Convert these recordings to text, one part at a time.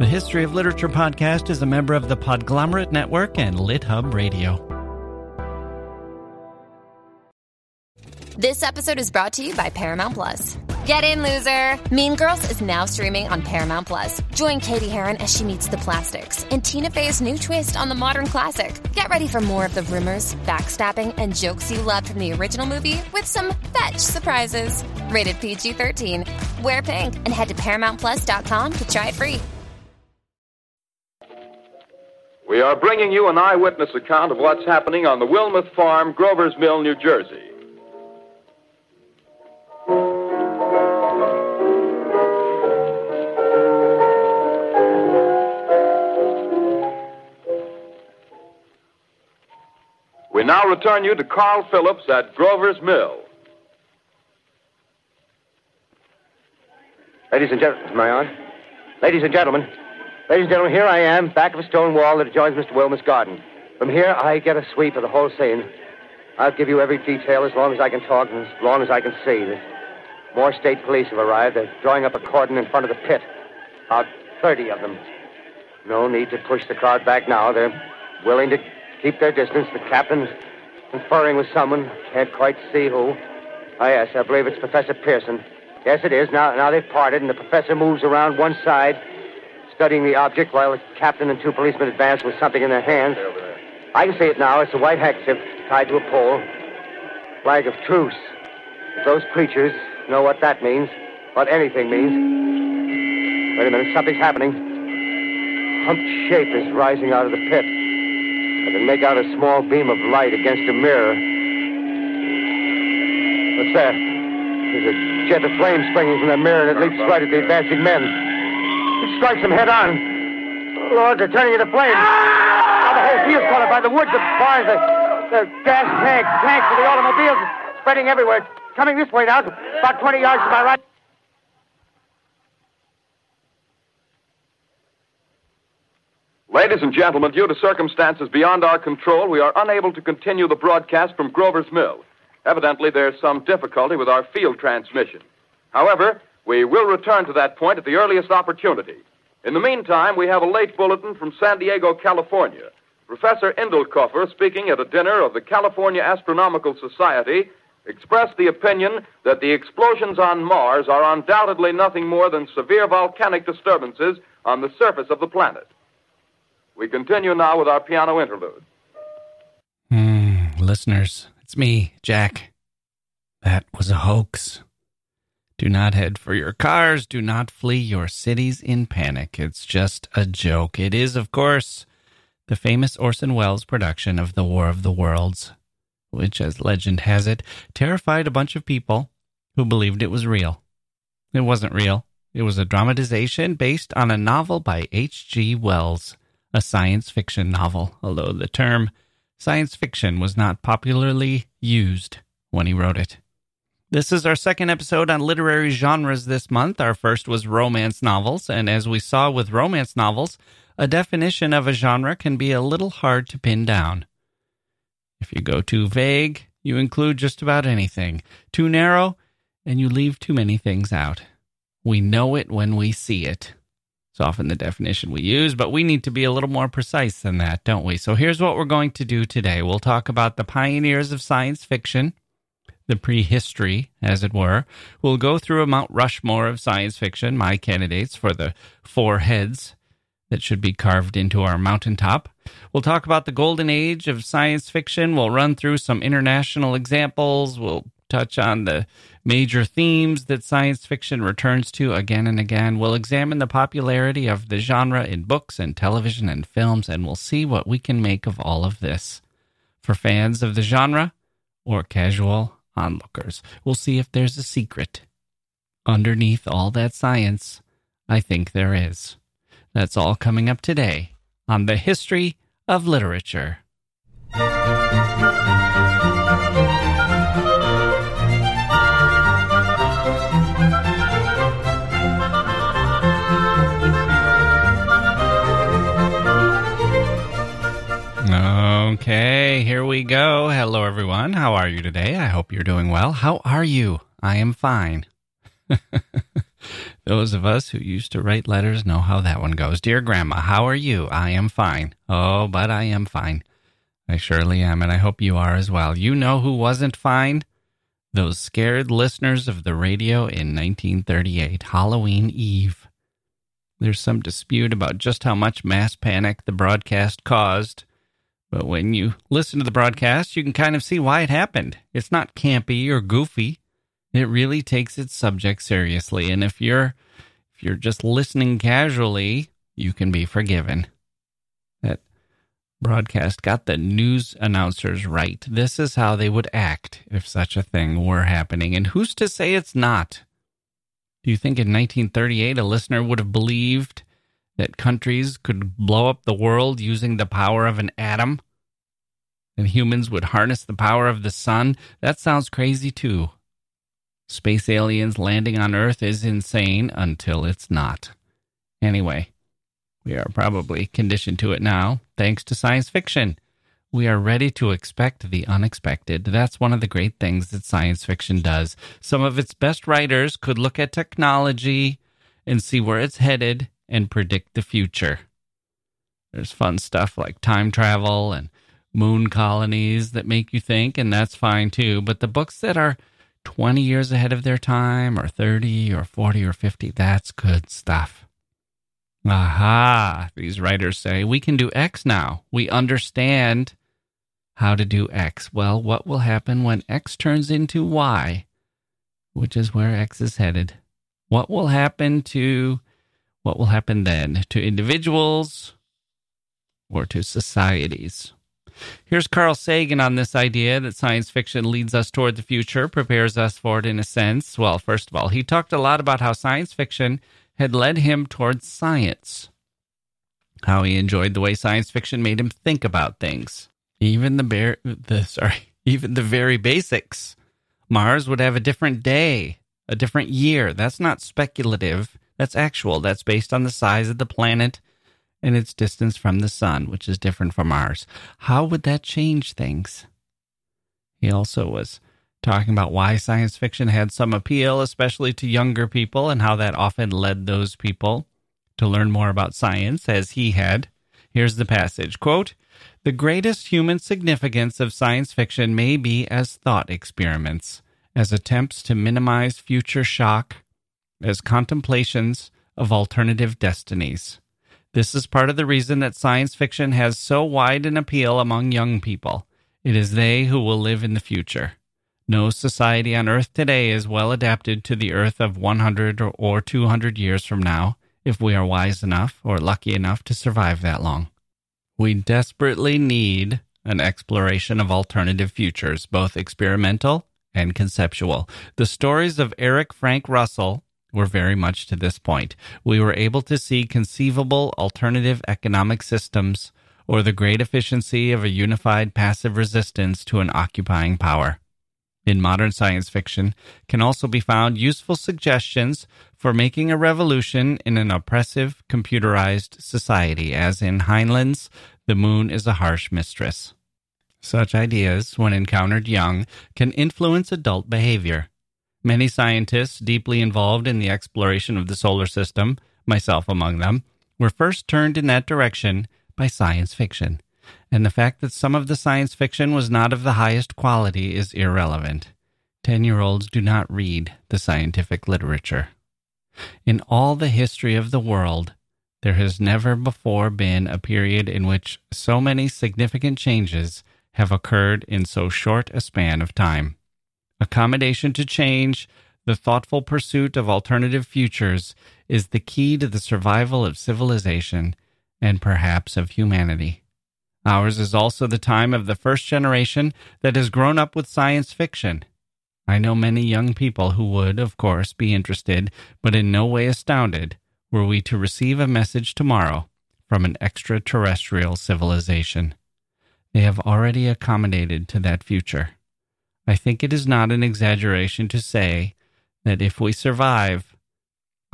The History of Literature podcast is a member of the Podglomerate Network and LitHub Radio. This episode is brought to you by Paramount Plus. Get in, loser! Mean Girls is now streaming on Paramount Plus. Join Cady Heron as she meets the plastics and Tina Fey's new twist on the modern classic. Get ready for more of the rumors, backstabbing, and jokes you loved from the original movie with some fetch surprises. Rated PG 13. Wear pink and head to ParamountPlus.com to try it free. We are bringing you an eyewitness account of what's happening on the Wilmuth Farm, Grover's Mill, New Jersey. We now return you to Carl Phillips at Grover's Mill. Ladies and gentlemen, I on? Ladies and gentlemen, ladies and gentlemen, here I am, back of a stone wall that adjoins Mr. Wilmer's garden. From here, I get a sweep of the whole scene. I'll give you every detail as long as I can talk and as long as I can see. The more state police have arrived. They're drawing up a cordon in front of the pit. About 30 of them. No need to push the crowd back now. They're willing to keep their distance. The captain's conferring with someone. Can't quite see who. Oh, yes, I believe it's Professor Pearson. Yes, it is. Now, now they've parted, and the professor moves around one side, studying the object, while the captain and two policemen advance with something in their hands. I can see it now. It's a white handkerchief tied to a pole. Flag of truce. If those creatures know what that means, what anything means. Wait a minute, something's happening. Humped shape is rising out of the pit. I can make out a small beam of light against a mirror. What's that? There's a jet of flame springing from the mirror, and it leaps right at the advancing men. It strikes them head on. Lord, they're turning into flames. Now the whole field's caught up by the woods, the bars, the, the gas tanks, tanks for the automobiles, spreading everywhere. It's coming this way now, about 20 yards to my right. Ladies and gentlemen, due to circumstances beyond our control, we are unable to continue the broadcast from Grover's Mill. Evidently, there's some difficulty with our field transmission. However, we will return to that point at the earliest opportunity. In the meantime, we have a late bulletin from San Diego, California. Professor Indelkoffer, speaking at a dinner of the California Astronomical Society, expressed the opinion that the explosions on Mars are undoubtedly nothing more than severe volcanic disturbances on the surface of the planet. We continue now with our piano interlude. Mm, listeners, it's me, Jacke. That was a hoax. Do not head for your cars. Do not flee your cities in panic. It's just a joke. It is, of course, the famous Orson Welles production of The War of the Worlds, which, as legend has it, terrified a bunch of people who believed it was real. It wasn't real. It was a dramatization based on a novel by H.G. Wells, a science fiction novel, although the term science fiction was not popularly used when he wrote it. This is our second episode on literary genres this month. Our first was romance novels, and as we saw with romance novels, a definition of a genre can be a little hard to pin down. If you go too vague, you include just about anything. Too narrow, and you leave too many things out. We know it when we see it. It's often the definition we use, but we need to be a little more precise than that, don't we? So here's what we're going to do today. We'll talk about the pioneers of science fiction, the prehistory, as it were. We'll go through a Mount Rushmore of science fiction, my candidates for the four heads that should be carved into our mountaintop. We'll talk about the golden age of science fiction. We'll run through some international examples. We'll touch on the major themes that science fiction returns to again and again. We'll examine the popularity of the genre in books and television and films, and we'll see what we can make of all of this. For fans of the genre or casual onlookers, we'll see if there's a secret. Underneath all that science, I think there is. That's all coming up today on the history of literature. Okay, here we go. Hello, everyone. How are you today? I hope you're doing well. How are you? I am fine. Those of us who used to write letters know how that one goes. Dear Grandma, how are you? I am fine. Oh, but I am fine. I surely am, and I hope you are as well. You know who wasn't fine? Those scared listeners of the radio in 1938, Halloween Eve. There's some dispute about just how much mass panic the broadcast caused. But when you listen to the broadcast, you can kind of see why it happened. It's not campy or goofy. It really takes its subject seriously, and if you're if you're just listening casually, you can be forgiven. That broadcast got the news announcers right. This is how they would act if such a thing were happening, and who's to say it's not? Do you think in 1938 a listener would have believed that countries could blow up the world using the power of an atom? And humans would harness the power of the sun? That sounds crazy too. Space aliens landing on Earth is insane until it's not. Anyway, we are probably conditioned to it now, thanks to science fiction. We are ready to expect the unexpected. That's one of the great things that science fiction does. Some of its best writers could look at technology and see where it's headed and predict the future. There's fun stuff like time travel and moon colonies that make you think, and that's fine too. But the books that are 20 years ahead of their time, or 30, or 40, or 50, that's good stuff. Aha, these writers say, we can do X now. We understand how to do X. Well, what will happen when X turns into Y, which is where X is headed? What will happen to what will happen then to individuals or to societies? Here's Carl Sagan on this idea that science fiction leads us toward the future, prepares us for it in a sense. Well, first of all, he talked a lot about how science fiction had led him towards science, how he enjoyed the way science fiction made him think about things, even the bare, the sorry, even the very basics. Mars would have a different day, a different year. That's not speculative. That's actual. That's based on the size of the planet and its distance from the sun, which is different from ours. How would that change things? He also was talking about why science fiction had some appeal, especially to younger people, and how that often led those people to learn more about science as he had. Here's the passage quote, The greatest human significance of science fiction may be as thought experiments, as attempts to minimize future shock, as contemplations of alternative destinies. This is part of the reason that science fiction has so wide an appeal among young people. It is they who will live in the future. No society on Earth today is well adapted to the Earth of 100 or 200 years from now, if we are wise enough or lucky enough to survive that long. We desperately need an exploration of alternative futures, both experimental and conceptual. The stories of Eric Frank Russell were very much to this point. We were able to see conceivable alternative economic systems or the great efficiency of a unified passive resistance to an occupying power. In modern science fiction can also be found useful suggestions for making a revolution in an oppressive computerized society, as in Heinlein's The Moon is a Harsh Mistress. Such ideas, when encountered young, can influence adult behavior. Many scientists deeply involved in the exploration of the solar system, myself among them, were first turned in that direction by science fiction. And the fact that some of the science fiction was not of the highest quality is irrelevant. Ten year olds do not read the scientific literature. In all the history of the world, there has never before been a period in which so many significant changes have occurred in so short a span of time accommodation to change, the thoughtful pursuit of alternative futures is the key to the survival of civilization and perhaps of humanity. Ours is also the time of the first generation that has grown up with science fiction. I know many young people who would, of course, be interested, but in no way astounded, were we to receive a message tomorrow from an extraterrestrial civilization. They have already accommodated to that future. I think it is not an exaggeration to say that if we survive,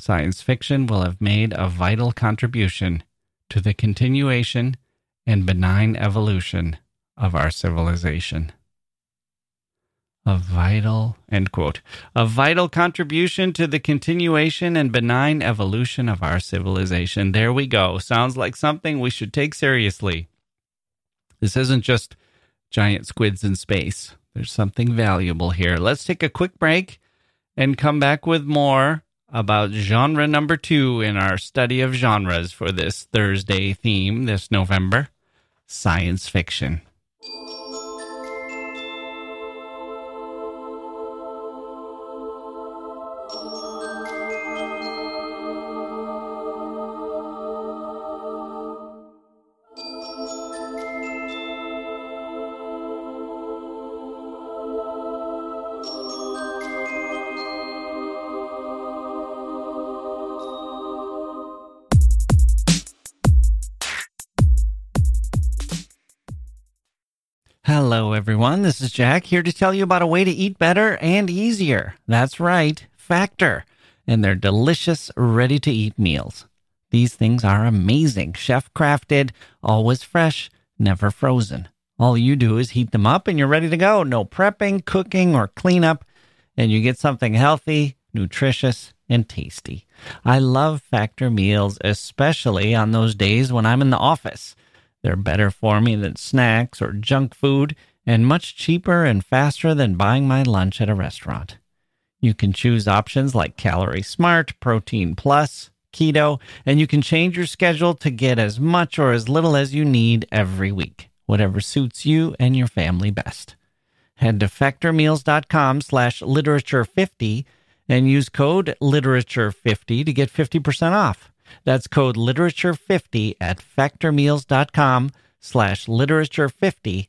science fiction will have made a vital contribution to the continuation and benign evolution of our civilization. a vital end quote a vital contribution to the continuation and benign evolution of our civilization. There we go. Sounds like something we should take seriously. This isn't just giant squids in space there's something valuable here. Let's take a quick break and come back with more about genre number two in our study of genres for this thursday theme this november science fiction everyone. This is Jacke here to tell you about a way to eat better and easier. That's right, Factor, and their delicious, ready to eat meals. These things are amazing, chef crafted, always fresh, never frozen. All you do is heat them up and you're ready to go. No prepping, cooking, or cleanup, and you get something healthy, nutritious, and tasty. I love Factor meals, especially on those days when I'm in the office. They're better for me than snacks or junk food and much cheaper and faster than buying my lunch at a restaurant. You can choose options like Calorie Smart, Protein Plus, Keto, and you can change your schedule to get as much or as little as you need every week, whatever suits you and your family best. Head to factormeals.com slash literature50 and use code literature50 to get 50% off. That's code literature50 at factormeals.com slash literature50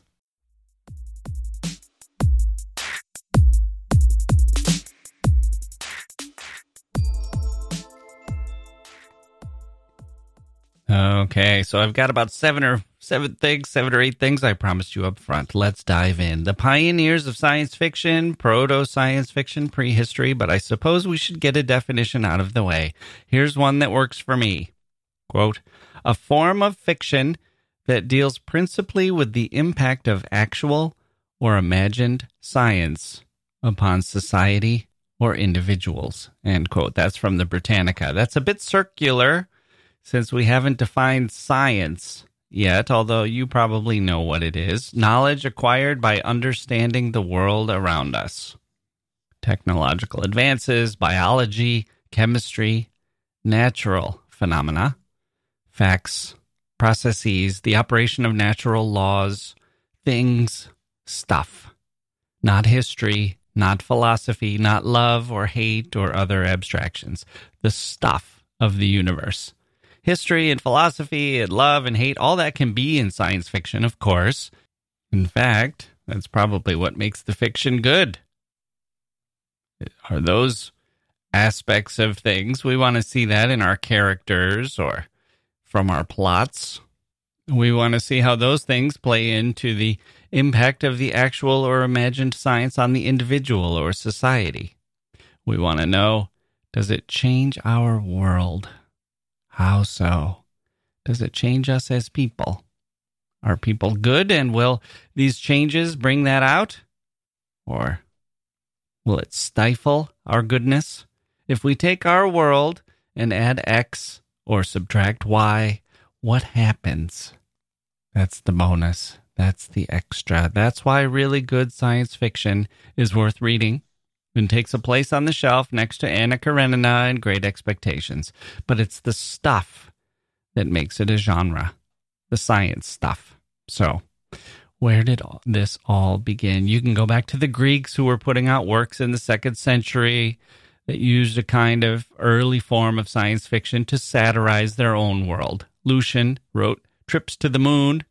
Okay, so I've got about seven or seven things, seven or eight things I promised you up front. Let's dive in. The pioneers of science fiction, proto science fiction, prehistory, but I suppose we should get a definition out of the way. Here's one that works for me. Quote, a form of fiction that deals principally with the impact of actual or imagined science upon society or individuals. End quote. That's from the Britannica. That's a bit circular since we haven't defined science yet, although you probably know what it is knowledge acquired by understanding the world around us. Technological advances, biology, chemistry, natural phenomena, facts, processes, the operation of natural laws, things, stuff. Not history, not philosophy, not love or hate or other abstractions. The stuff of the universe history and philosophy and love and hate, all that can be in science fiction, of course. In fact, that's probably what makes the fiction good. Are those aspects of things? We want to see that in our characters or from our plots. We want to see how those things play into the impact of the actual or imagined science on the individual or society. We want to know does it change our world? How so? Does it change us as people? Are people good and will these changes bring that out? Or will it stifle our goodness? If we take our world and add X or subtract Y, what happens? That's the bonus. That's the extra. That's why really good science fiction is worth reading and takes a place on the shelf next to Anna Karenina and Great Expectations. But it's the stuff that makes it a genre, the science stuff. So, where did all, this all begin? You can go back to the Greeks who were putting out works in the second century that used a kind of early form of science fiction to satirize their own world. Lucian wrote Trips to the Moon,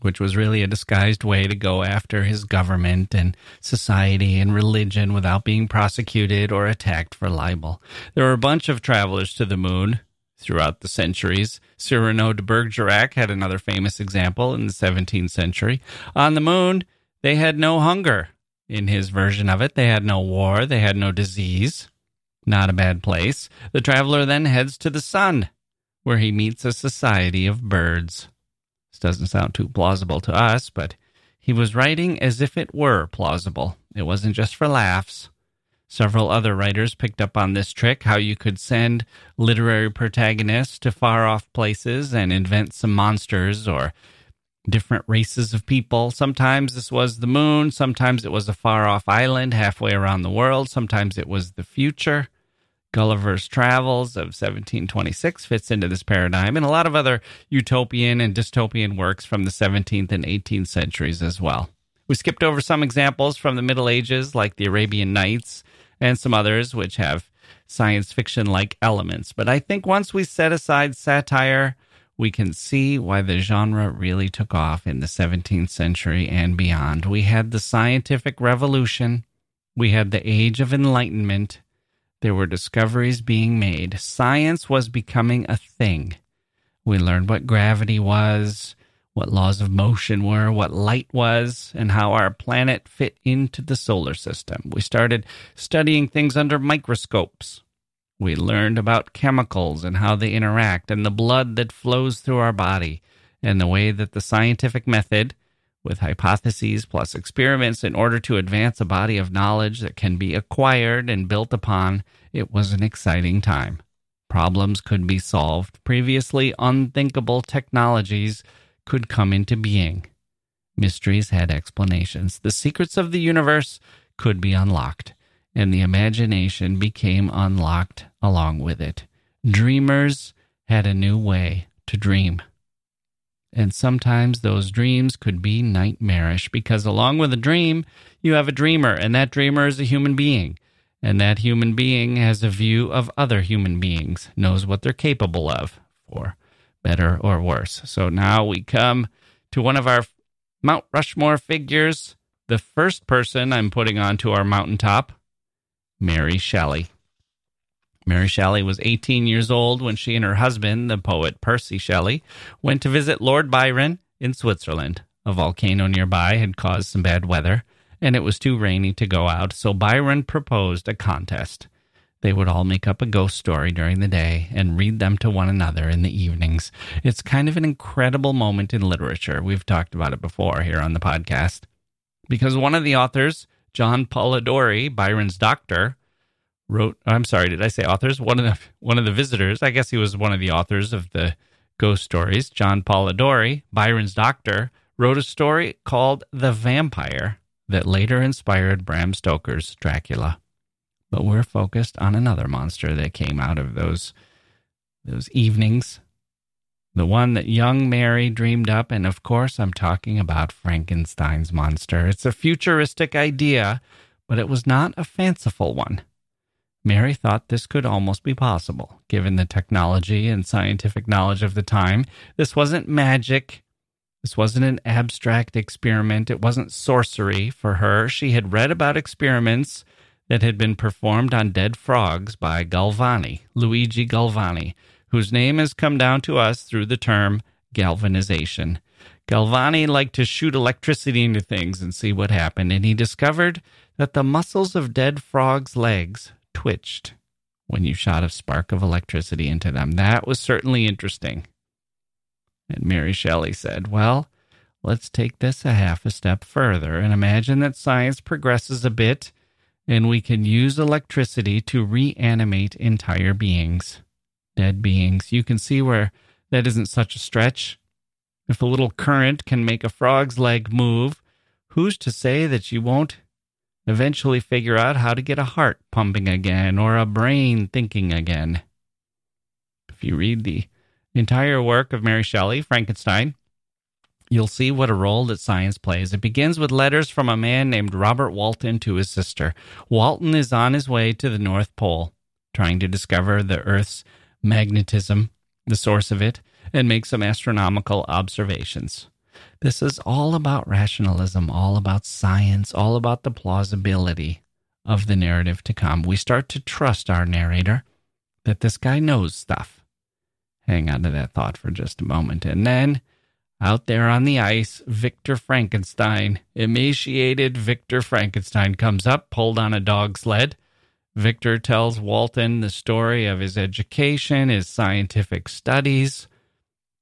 which was really a disguised way to go after his government and society and religion without being prosecuted or attacked for libel. There were a bunch of travelers to the moon throughout the centuries. Cyrano de Bergerac had another famous example in the 17th century. On the moon, they had no hunger. In his version of it, they had no war, they had no disease. Not a bad place. The traveler then heads to the sun, where he meets a society of birds. This doesn't sound too plausible to us, but he was writing as if it were plausible. It wasn't just for laughs. Several other writers picked up on this trick how you could send literary protagonists to far off places and invent some monsters or different races of people. Sometimes this was the moon, sometimes it was a far off island halfway around the world, sometimes it was the future. Gulliver's Travels of 1726 fits into this paradigm, and a lot of other utopian and dystopian works from the 17th and 18th centuries as well. We skipped over some examples from the Middle Ages, like the Arabian Nights, and some others which have science fiction like elements. But I think once we set aside satire, we can see why the genre really took off in the 17th century and beyond. We had the scientific revolution, we had the age of enlightenment, there were discoveries being made. Science was becoming a thing. We learned what gravity was, what laws of motion were, what light was, and how our planet fit into the solar system. We started studying things under microscopes. We learned about chemicals and how they interact, and the blood that flows through our body, and the way that the scientific method, with hypotheses plus experiments in order to advance a body of knowledge that can be acquired and built upon, it was an exciting time. Problems could be solved. Previously unthinkable technologies could come into being. Mysteries had explanations. The secrets of the universe could be unlocked and the imagination became unlocked along with it. Dreamers had a new way to dream. And sometimes those dreams could be nightmarish because, along with a dream, you have a dreamer, and that dreamer is a human being. And that human being has a view of other human beings, knows what they're capable of, for better or worse. So now we come to one of our Mount Rushmore figures, the first person I'm putting onto our mountaintop Mary Shelley. Mary Shelley was 18 years old when she and her husband, the poet Percy Shelley, went to visit Lord Byron in Switzerland. A volcano nearby had caused some bad weather, and it was too rainy to go out, so Byron proposed a contest. They would all make up a ghost story during the day and read them to one another in the evenings. It's kind of an incredible moment in literature. We've talked about it before here on the podcast. Because one of the authors John Polidori, Byron's doctor, wrote. I'm sorry, did I say authors? One of the one of the visitors. I guess he was one of the authors of the ghost stories. John Polidori, Byron's doctor, wrote a story called The Vampire that later inspired Bram Stoker's Dracula. But we're focused on another monster that came out of those those evenings the one that young Mary dreamed up. And of course, I'm talking about Frankenstein's monster. It's a futuristic idea, but it was not a fanciful one. Mary thought this could almost be possible, given the technology and scientific knowledge of the time. This wasn't magic. This wasn't an abstract experiment. It wasn't sorcery for her. She had read about experiments that had been performed on dead frogs by Galvani, Luigi Galvani, whose name has come down to us through the term galvanization. Galvani liked to shoot electricity into things and see what happened, and he discovered that the muscles of dead frogs' legs twitched when you shot a spark of electricity into them. That was certainly interesting. And Mary Shelley said, Well, let's take this a half a step further and imagine that science progresses a bit and we can use electricity to reanimate entire beings, dead beings. You can see where that isn't such a stretch. If a little current can make a frog's leg move, who's to say that you won't eventually figure out how to get a heart pumping again or a brain thinking again? If you read the entire work of Mary Shelley, Frankenstein, you'll see what a role that science plays. It begins with letters from a man named Robert Walton to his sister. Walton is on his way to the North Pole, trying to discover the Earth's magnetism, the source of it, and make some astronomical observations. This is all about rationalism, all about science, all about the plausibility of the narrative to come. We start to trust our narrator that this guy knows stuff. Hang on to that thought for just a moment. And then out there on the ice, Victor Frankenstein, emaciated Victor Frankenstein, comes up, pulled on a dog sled. Victor tells Walton the story of his education, his scientific studies,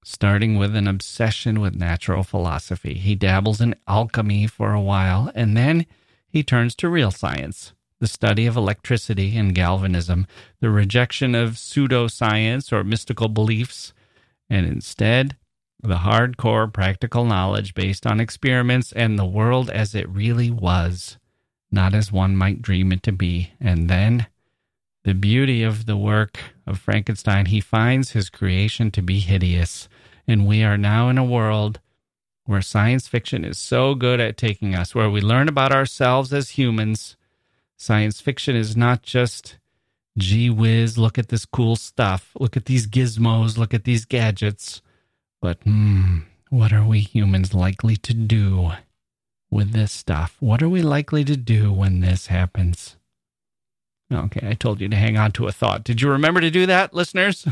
starting with an obsession with natural philosophy. He dabbles in alchemy for a while, and then he turns to real science the study of electricity and galvanism, the rejection of pseudoscience or mystical beliefs, and instead, the hardcore practical knowledge based on experiments and the world as it really was, not as one might dream it to be. And then, the beauty of the work of Frankenstein, he finds his creation to be hideous. And we are now in a world where science fiction is so good at taking us, where we learn about ourselves as humans. Science fiction is not just, gee whiz, look at this cool stuff, look at these gizmos, look at these gadgets. But, hmm, what are we humans likely to do with this stuff? What are we likely to do when this happens? Okay, I told you to hang on to a thought. Did you remember to do that, listeners?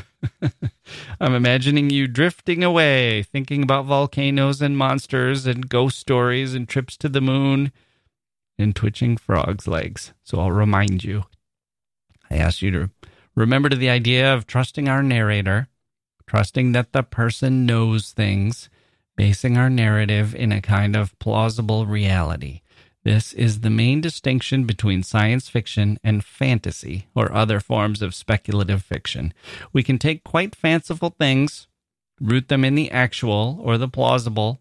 I'm imagining you drifting away, thinking about volcanoes and monsters and ghost stories and trips to the moon and twitching frogs' legs. So I'll remind you. I ask you to remember to the idea of trusting our narrator, trusting that the person knows things, basing our narrative in a kind of plausible reality. This is the main distinction between science fiction and fantasy or other forms of speculative fiction. We can take quite fanciful things, root them in the actual or the plausible,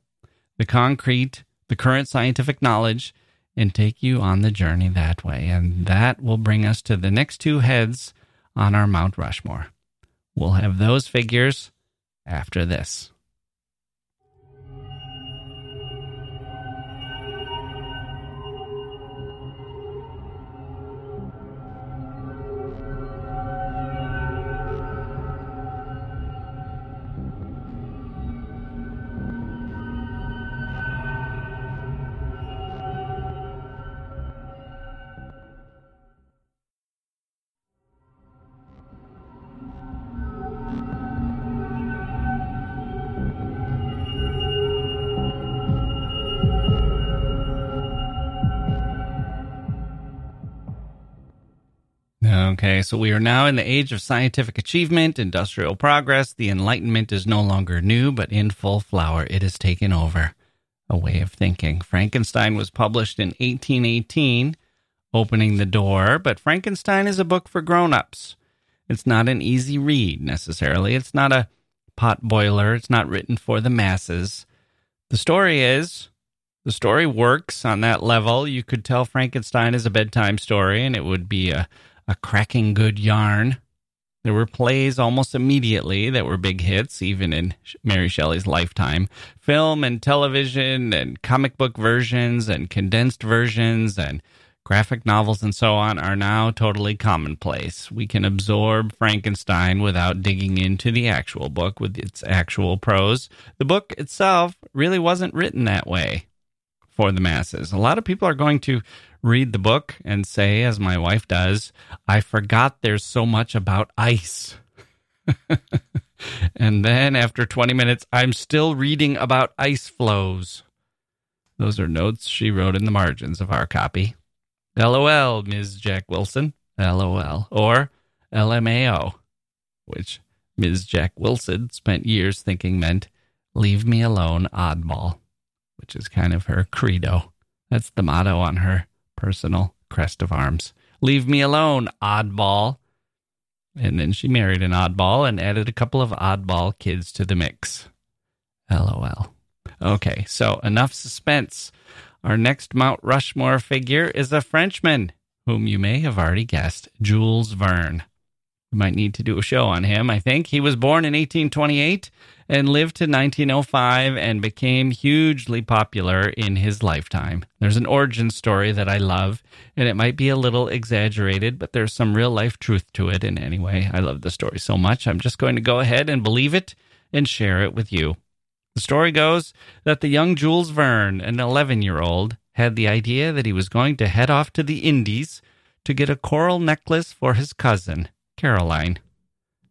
the concrete, the current scientific knowledge, and take you on the journey that way. And that will bring us to the next two heads on our Mount Rushmore. We'll have those figures after this. Okay, so we are now in the age of scientific achievement, industrial progress. The Enlightenment is no longer new, but in full flower. It has taken over a way of thinking. Frankenstein was published in 1818, opening the door, but Frankenstein is a book for grown ups. It's not an easy read necessarily. It's not a pot boiler. It's not written for the masses. The story is the story works on that level. You could tell Frankenstein is a bedtime story, and it would be a a cracking good yarn. There were plays almost immediately that were big hits, even in Mary Shelley's lifetime. Film and television and comic book versions and condensed versions and graphic novels and so on are now totally commonplace. We can absorb Frankenstein without digging into the actual book with its actual prose. The book itself really wasn't written that way for the masses. A lot of people are going to read the book and say, as my wife does, I forgot there's so much about ice. and then after 20 minutes, I'm still reading about ice flows. Those are notes she wrote in the margins of our copy. LOL, Ms. Jacke Wilson. LOL. Or LMAO, which Ms. Jacke Wilson spent years thinking meant Leave me alone, oddball, which is kind of her credo. That's the motto on her personal crest of arms. Leave me alone, oddball. And then she married an oddball and added a couple of oddball kids to the mix. LOL. Okay, so enough suspense. Our next Mount Rushmore figure is a Frenchman, whom you may have already guessed, Jules Verne. We might need to do a show on him, I think. He was born in 1828 and lived to 1905 and became hugely popular in his lifetime. There's an origin story that I love, and it might be a little exaggerated, but there's some real life truth to it. And anyway, I love the story so much, I'm just going to go ahead and believe it and share it with you. The story goes that the young Jules Verne, an 11 year old, had the idea that he was going to head off to the Indies to get a coral necklace for his cousin, Caroline.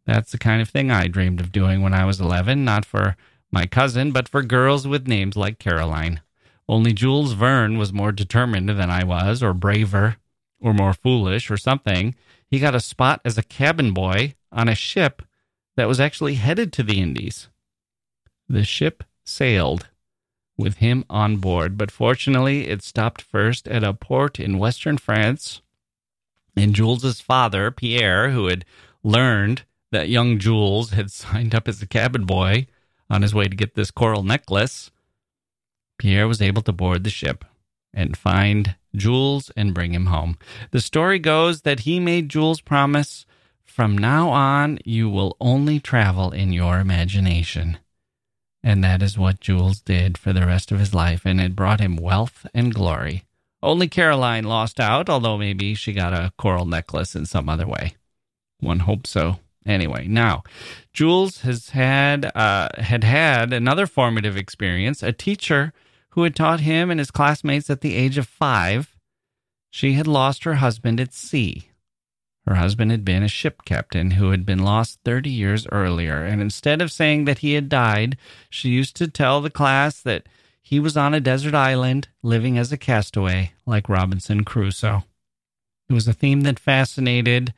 That's the kind of thing I dreamed of doing when I was 11, not for my cousin, but for girls with names like Caroline. Only Jules Verne was more determined than I was, or braver, or more foolish, or something. He got a spot as a cabin boy on a ship that was actually headed to the Indies. The ship sailed with him on board, but fortunately it stopped first at a port in western France. And Jules's father, Pierre, who had learned that young Jules had signed up as a cabin boy on his way to get this coral necklace, Pierre was able to board the ship and find Jules and bring him home. The story goes that he made Jules promise from now on, you will only travel in your imagination. And that is what Jules did for the rest of his life, and it brought him wealth and glory. Only Caroline lost out, although maybe she got a coral necklace in some other way. One hopes so. Anyway, now Jules has had uh, had had another formative experience. A teacher who had taught him and his classmates at the age of five. She had lost her husband at sea. Her husband had been a ship captain who had been lost 30 years earlier, and instead of saying that he had died, she used to tell the class that he was on a desert island living as a castaway like Robinson Crusoe. It was a theme that fascinated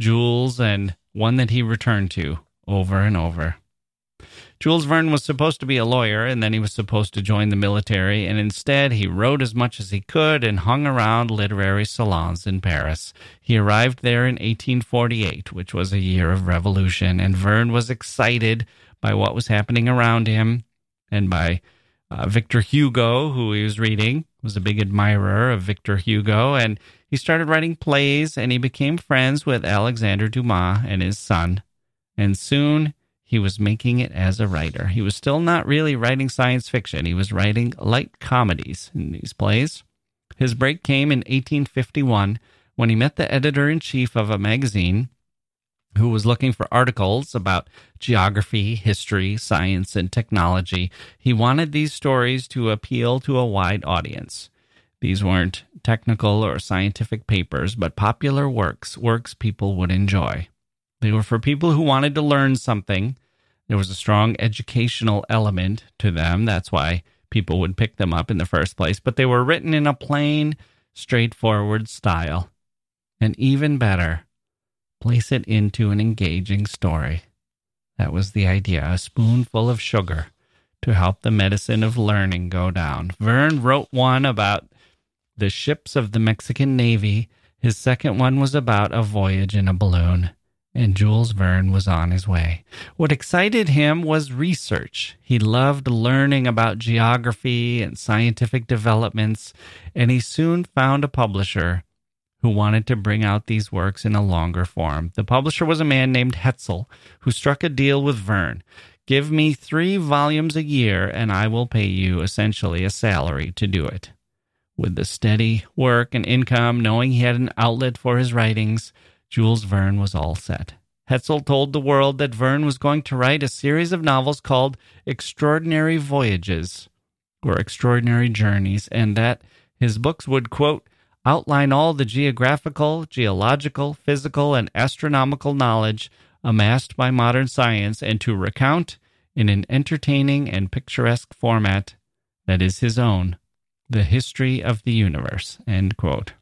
Jules and one that he returned to over and over. Jules Verne was supposed to be a lawyer and then he was supposed to join the military, and instead he wrote as much as he could and hung around literary salons in Paris. He arrived there in 1848, which was a year of revolution, and Verne was excited by what was happening around him and by uh, Victor Hugo, who he was reading, was a big admirer of Victor Hugo, and he started writing plays and he became friends with Alexander Dumas and his son. And soon he was making it as a writer. He was still not really writing science fiction, he was writing light comedies in these plays. His break came in 1851 when he met the editor in chief of a magazine who was looking for articles about geography, history, science, and technology. He wanted these stories to appeal to a wide audience. These weren't technical or scientific papers, but popular works, works people would enjoy. They were for people who wanted to learn something. There was a strong educational element to them. That's why people would pick them up in the first place. But they were written in a plain, straightforward style. And even better, place it into an engaging story. That was the idea a spoonful of sugar to help the medicine of learning go down. Verne wrote one about the ships of the Mexican Navy. His second one was about a voyage in a balloon and Jules Verne was on his way. What excited him was research. He loved learning about geography and scientific developments, and he soon found a publisher who wanted to bring out these works in a longer form. The publisher was a man named Hetzel, who struck a deal with Verne. Give me three volumes a year, and I will pay you essentially a salary to do it. With the steady work and income, knowing he had an outlet for his writings, Jules Verne was all set. Hetzel told the world that Verne was going to write a series of novels called Extraordinary Voyages or Extraordinary Journeys, and that his books would, quote, outline all the geographical, geological, physical, and astronomical knowledge amassed by modern science and to recount, in an entertaining and picturesque format that is his own, the history of the universe, end quote.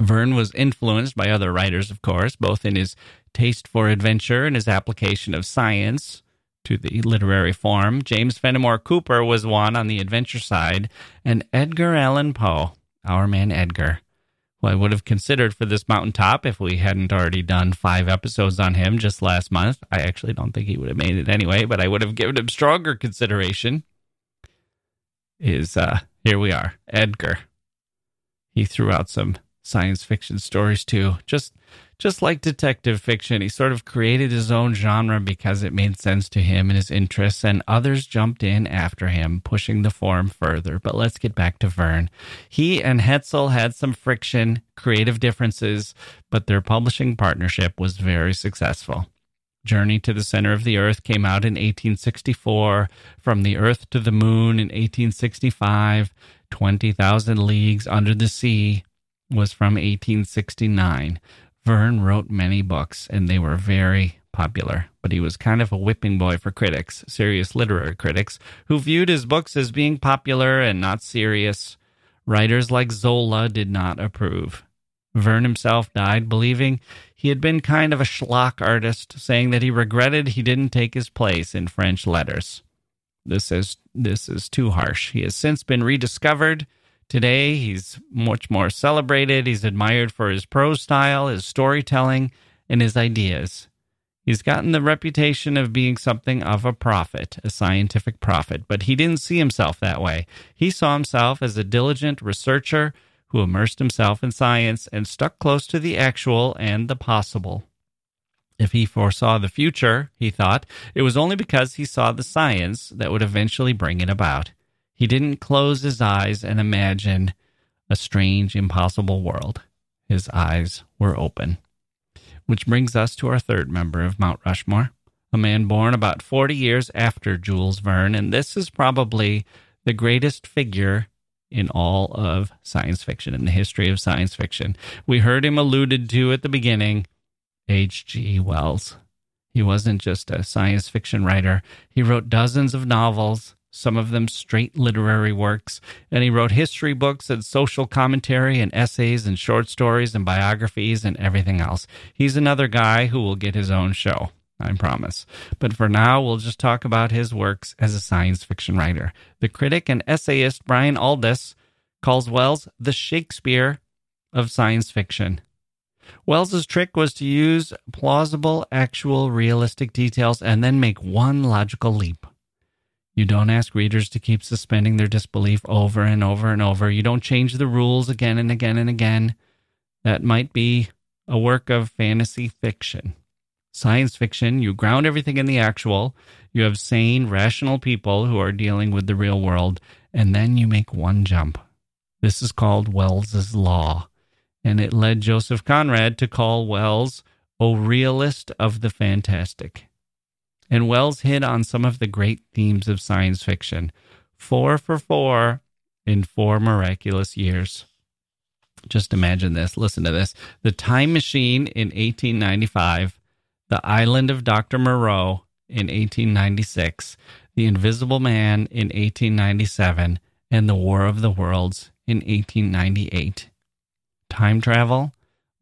Verne was influenced by other writers, of course, both in his taste for adventure and his application of science to the literary form. James Fenimore Cooper was one on the adventure side, and Edgar Allan Poe, our man Edgar, who I would have considered for this mountaintop if we hadn't already done five episodes on him just last month. I actually don't think he would have made it anyway, but I would have given him stronger consideration. Is uh here we are, Edgar. He threw out some science fiction stories too. Just just like detective fiction, he sort of created his own genre because it made sense to him and his interests, and others jumped in after him, pushing the form further. But let's get back to Verne. He and Hetzel had some friction, creative differences, but their publishing partnership was very successful. Journey to the Center of the Earth came out in 1864, From the Earth to the Moon in 1865, 20,000 Leagues Under the Sea was from 1869. Verne wrote many books, and they were very popular, but he was kind of a whipping boy for critics, serious literary critics, who viewed his books as being popular and not serious. Writers like Zola did not approve. Verne himself died believing he had been kind of a schlock artist, saying that he regretted he didn't take his place in French letters. This is this is too harsh. He has since been rediscovered Today, he's much more celebrated. He's admired for his prose style, his storytelling, and his ideas. He's gotten the reputation of being something of a prophet, a scientific prophet, but he didn't see himself that way. He saw himself as a diligent researcher who immersed himself in science and stuck close to the actual and the possible. If he foresaw the future, he thought, it was only because he saw the science that would eventually bring it about. He didn't close his eyes and imagine a strange, impossible world. His eyes were open. Which brings us to our third member of Mount Rushmore, a man born about 40 years after Jules Verne, and this is probably the greatest figure in all of science fiction, in the history of science fiction. We heard him alluded to at the beginning H.G. Wells. He wasn't just a science fiction writer, he wrote dozens of novels some of them straight literary works, and he wrote history books and social commentary and essays and short stories and biographies and everything else. He's another guy who will get his own show. I promise. But for now, we'll just talk about his works as a science fiction writer. The critic and essayist Brian Aldiss calls Wells the Shakespeare of science fiction. Wells's trick was to use plausible, actual, realistic details and then make one logical leap. You don't ask readers to keep suspending their disbelief over and over and over. You don't change the rules again and again and again. That might be a work of fantasy fiction. Science fiction, you ground everything in the actual. You have sane, rational people who are dealing with the real world, and then you make one jump. This is called Wells's Law, and it led Joseph Conrad to call Wells a realist of the fantastic and Wells hit on some of the great themes of science fiction. Four for four in four miraculous years. Just imagine this. Listen to this. The Time Machine in 1895, The Island of Dr. Moreau in 1896, The Invisible Man in 1897, and The War of the Worlds in 1898. Time travel,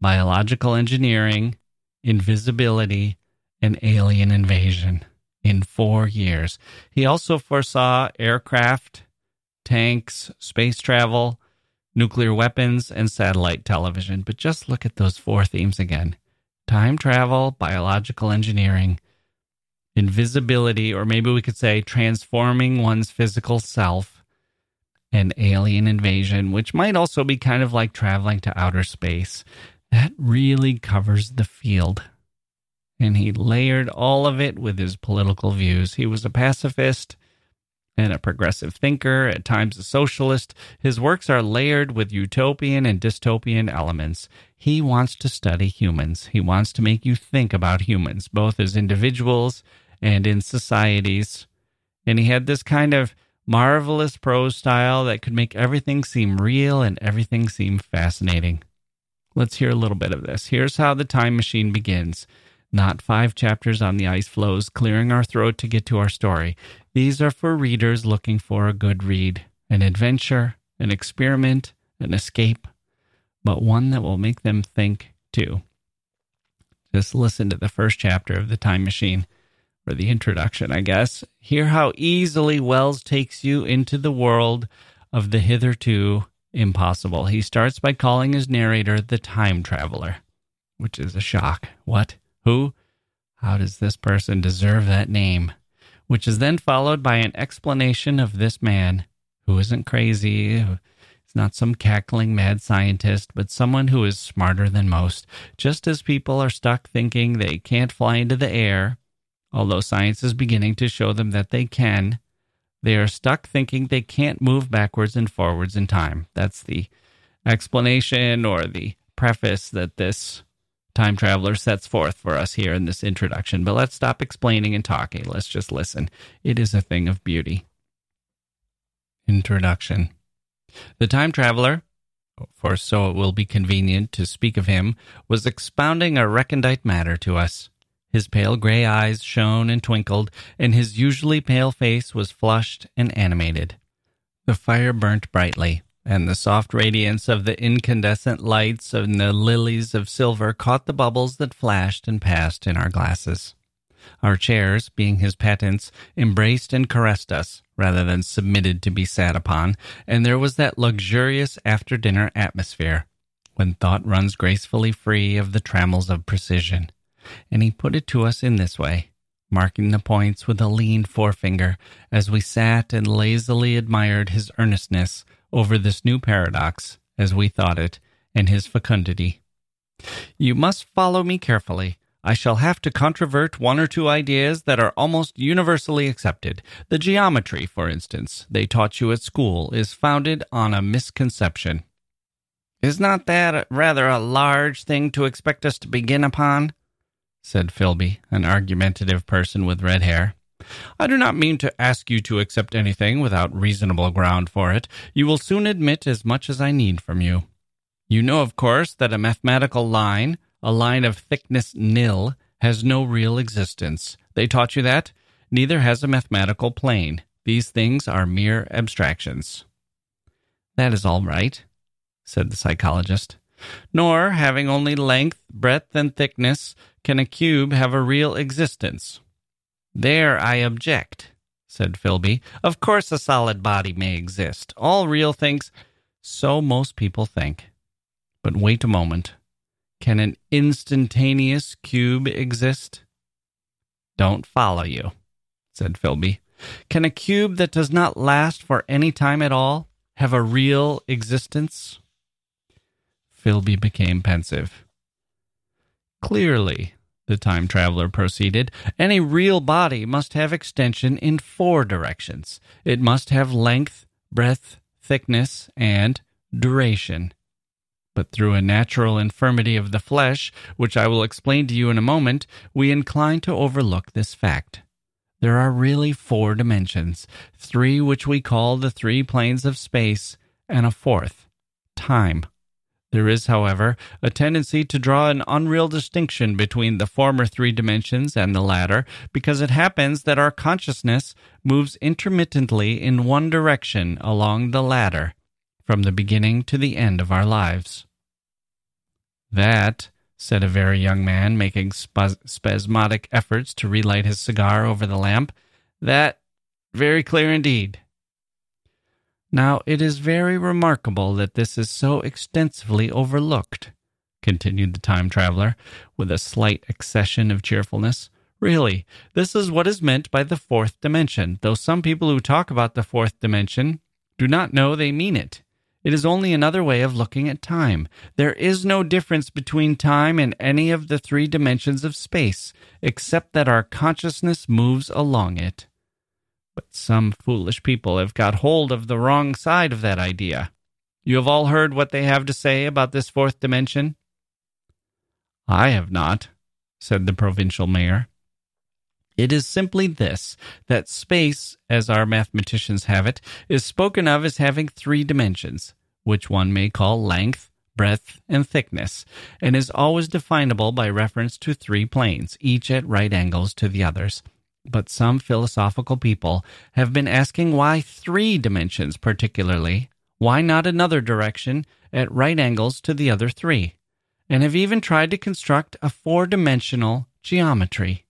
biological engineering, invisibility, an alien invasion in four years. He also foresaw aircraft, tanks, space travel, nuclear weapons, and satellite television. But just look at those four themes again time travel, biological engineering, invisibility, or maybe we could say transforming one's physical self, and alien invasion, which might also be kind of like traveling to outer space. That really covers the field and he layered all of it with his political views. He was a pacifist and a progressive thinker, at times a socialist. His works are layered with utopian and dystopian elements. He wants to study humans. He wants to make you think about humans, both as individuals and in societies. And he had this kind of marvelous prose style that could make everything seem real and everything seem fascinating. Let's hear a little bit of this. Here's how the time machine begins not five chapters on the ice floes, clearing our throat to get to our story. These are for readers looking for a good read, an adventure, an experiment, an escape, but one that will make them think too. Just listen to the first chapter of The Time Machine. or the introduction, I guess, hear how easily Wells takes you into the world of the hitherto impossible. He starts by calling his narrator the time traveler, which is a shock. What? Who? How does this person deserve that name? Which is then followed by an explanation of this man who isn't crazy, He's not some cackling mad scientist, but someone who is smarter than most. Just as people are stuck thinking they can't fly into the air, although science is beginning to show them that they can, they are stuck thinking they can't move backwards and forwards in time. That's the explanation or the preface that this time traveler sets forth for us here in this introduction. But let's stop explaining and talking. Let's just listen. It is a thing of beauty. Introduction The time traveler, for so it will be convenient to speak of him, was expounding a recondite matter to us. His pale gray eyes shone and twinkled, and his usually pale face was flushed and animated. The fire burnt brightly, and the soft radiance of the incandescent lights and the lilies of silver caught the bubbles that flashed and passed in our glasses. Our chairs, being his patents, embraced and caressed us, rather than submitted to be sat upon, and there was that luxurious after dinner atmosphere, when thought runs gracefully free of the trammels of precision and he put it to us in this way, marking the points with a lean forefinger as we sat and lazily admired his earnestness over this new paradox, as we thought it, and his fecundity. You must follow me carefully. I shall have to controvert one or two ideas that are almost universally accepted. The geometry, for instance, they taught you at school, is founded on a misconception. Is not that rather a large thing to expect us to begin upon? said Philby, an argumentative person with red hair. I do not mean to ask you to accept anything without reasonable ground for it. You will soon admit as much as I need from you. You know, of course, that a mathematical line, a line of thickness nil, has no real existence. They taught you that? Neither has a mathematical plane. These things are mere abstractions. That is all right, said the psychologist. Nor, having only length, breadth, and thickness, can a cube have a real existence? There I object, said Philby. Of course a solid body may exist. All real things. So most people think. But wait a moment. Can an instantaneous cube exist? Don't follow you, said Philby. Can a cube that does not last for any time at all have a real existence? Philby became pensive. Clearly, the time traveler proceeded, any real body must have extension in four directions. It must have length, breadth, thickness, and duration. But through a natural infirmity of the flesh, which I will explain to you in a moment, we incline to overlook this fact. There are really four dimensions, three which we call the three planes of space, and a fourth, time. There is, however, a tendency to draw an unreal distinction between the former three dimensions and the latter, because it happens that our consciousness moves intermittently in one direction along the latter, from the beginning to the end of our lives. That, said a very young man, making spasmodic efforts to relight his cigar over the lamp, that, very clear indeed. Now, it is very remarkable that this is so extensively overlooked, continued the time traveler, with a slight accession of cheerfulness. Really, this is what is meant by the fourth dimension, though some people who talk about the fourth dimension do not know they mean it. It is only another way of looking at time. There is no difference between time and any of the three dimensions of space, except that our consciousness moves along it. But some foolish people have got hold of the wrong side of that idea. You have all heard what they have to say about this fourth dimension? I have not, said the provincial mayor. It is simply this that space, as our mathematicians have it, is spoken of as having three dimensions, which one may call length, breadth, and thickness, and is always definable by reference to three planes, each at right angles to the others. But some philosophical people have been asking why three dimensions particularly, why not another direction at right angles to the other three, and have even tried to construct a four dimensional geometry.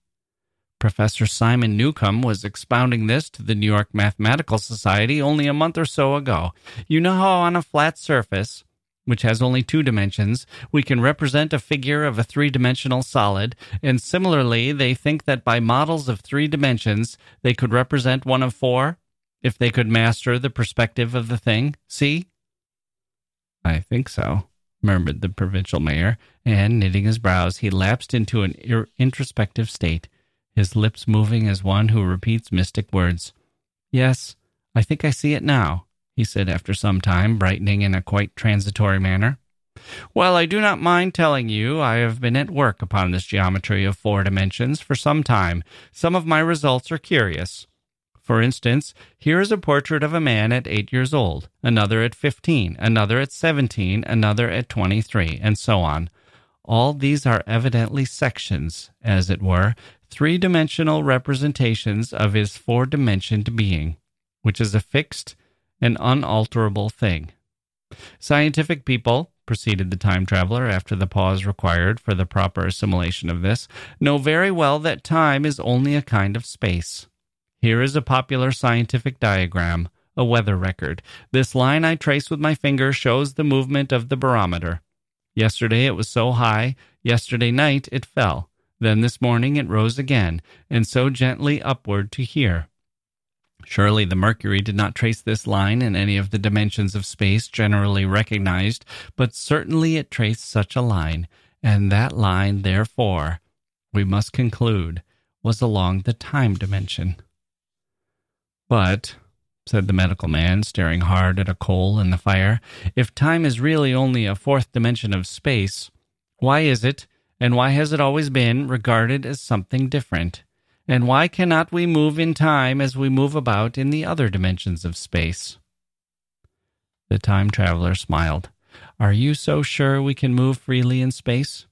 Professor Simon Newcomb was expounding this to the New York Mathematical Society only a month or so ago. You know how on a flat surface, which has only two dimensions, we can represent a figure of a three dimensional solid, and similarly, they think that by models of three dimensions, they could represent one of four, if they could master the perspective of the thing. See? I think so, murmured the provincial mayor, and knitting his brows, he lapsed into an introspective state his lips moving as one who repeats mystic words. Yes, I think I see it now, he said after some time, brightening in a quite transitory manner. Well, I do not mind telling you I have been at work upon this geometry of four dimensions for some time. Some of my results are curious. For instance, here is a portrait of a man at eight years old, another at fifteen, another at seventeen, another at twenty three, and so on. All these are evidently sections, as it were, three dimensional representations of his four dimensioned being, which is a fixed and unalterable thing. Scientific people, proceeded the time traveler after the pause required for the proper assimilation of this, know very well that time is only a kind of space. Here is a popular scientific diagram, a weather record. This line I trace with my finger shows the movement of the barometer. Yesterday it was so high, yesterday night it fell. Then this morning it rose again, and so gently upward to here. Surely the mercury did not trace this line in any of the dimensions of space generally recognized, but certainly it traced such a line, and that line, therefore, we must conclude, was along the time dimension. But, said the medical man, staring hard at a coal in the fire, if time is really only a fourth dimension of space, why is it and why has it always been regarded as something different? And why cannot we move in time as we move about in the other dimensions of space? The time traveler smiled. Are you so sure we can move freely in space?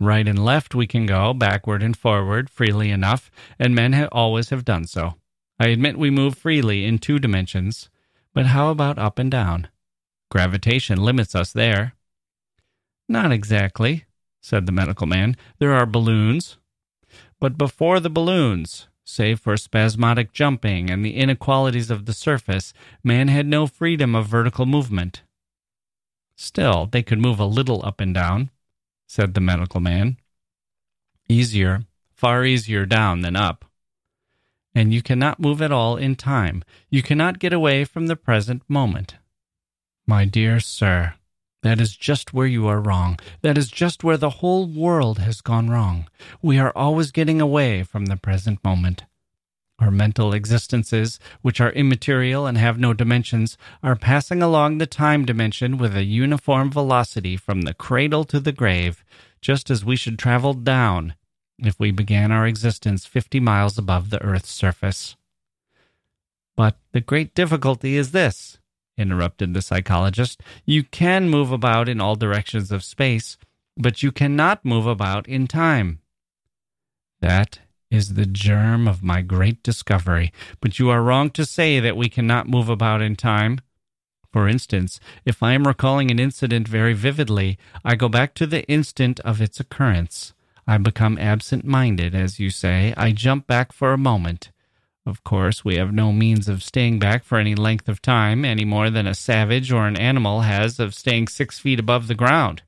Right and left we can go, backward and forward, freely enough, and men have always have done so. I admit we move freely in two dimensions, but how about up and down? Gravitation limits us there. Not exactly said the medical man. There are balloons. But before the balloons, save for spasmodic jumping and the inequalities of the surface, man had no freedom of vertical movement. Still, they could move a little up and down, said the medical man. Easier, far easier down than up. And you cannot move at all in time. You cannot get away from the present moment. My dear sir, that is just where you are wrong. That is just where the whole world has gone wrong. We are always getting away from the present moment. Our mental existences, which are immaterial and have no dimensions, are passing along the time dimension with a uniform velocity from the cradle to the grave, just as we should travel down if we began our existence 50 miles above the earth's surface. But the great difficulty is this interrupted the psychologist. You can move about in all directions of space, but you cannot move about in time. That is the germ of my great discovery, but you are wrong to say that we cannot move about in time. For instance, if I am recalling an incident very vividly, I go back to the instant of its occurrence. I become absent minded, as you say. I jump back for a moment. Of course, we have no means of staying back for any length of time any more than a savage or an animal has of staying six feet above the ground.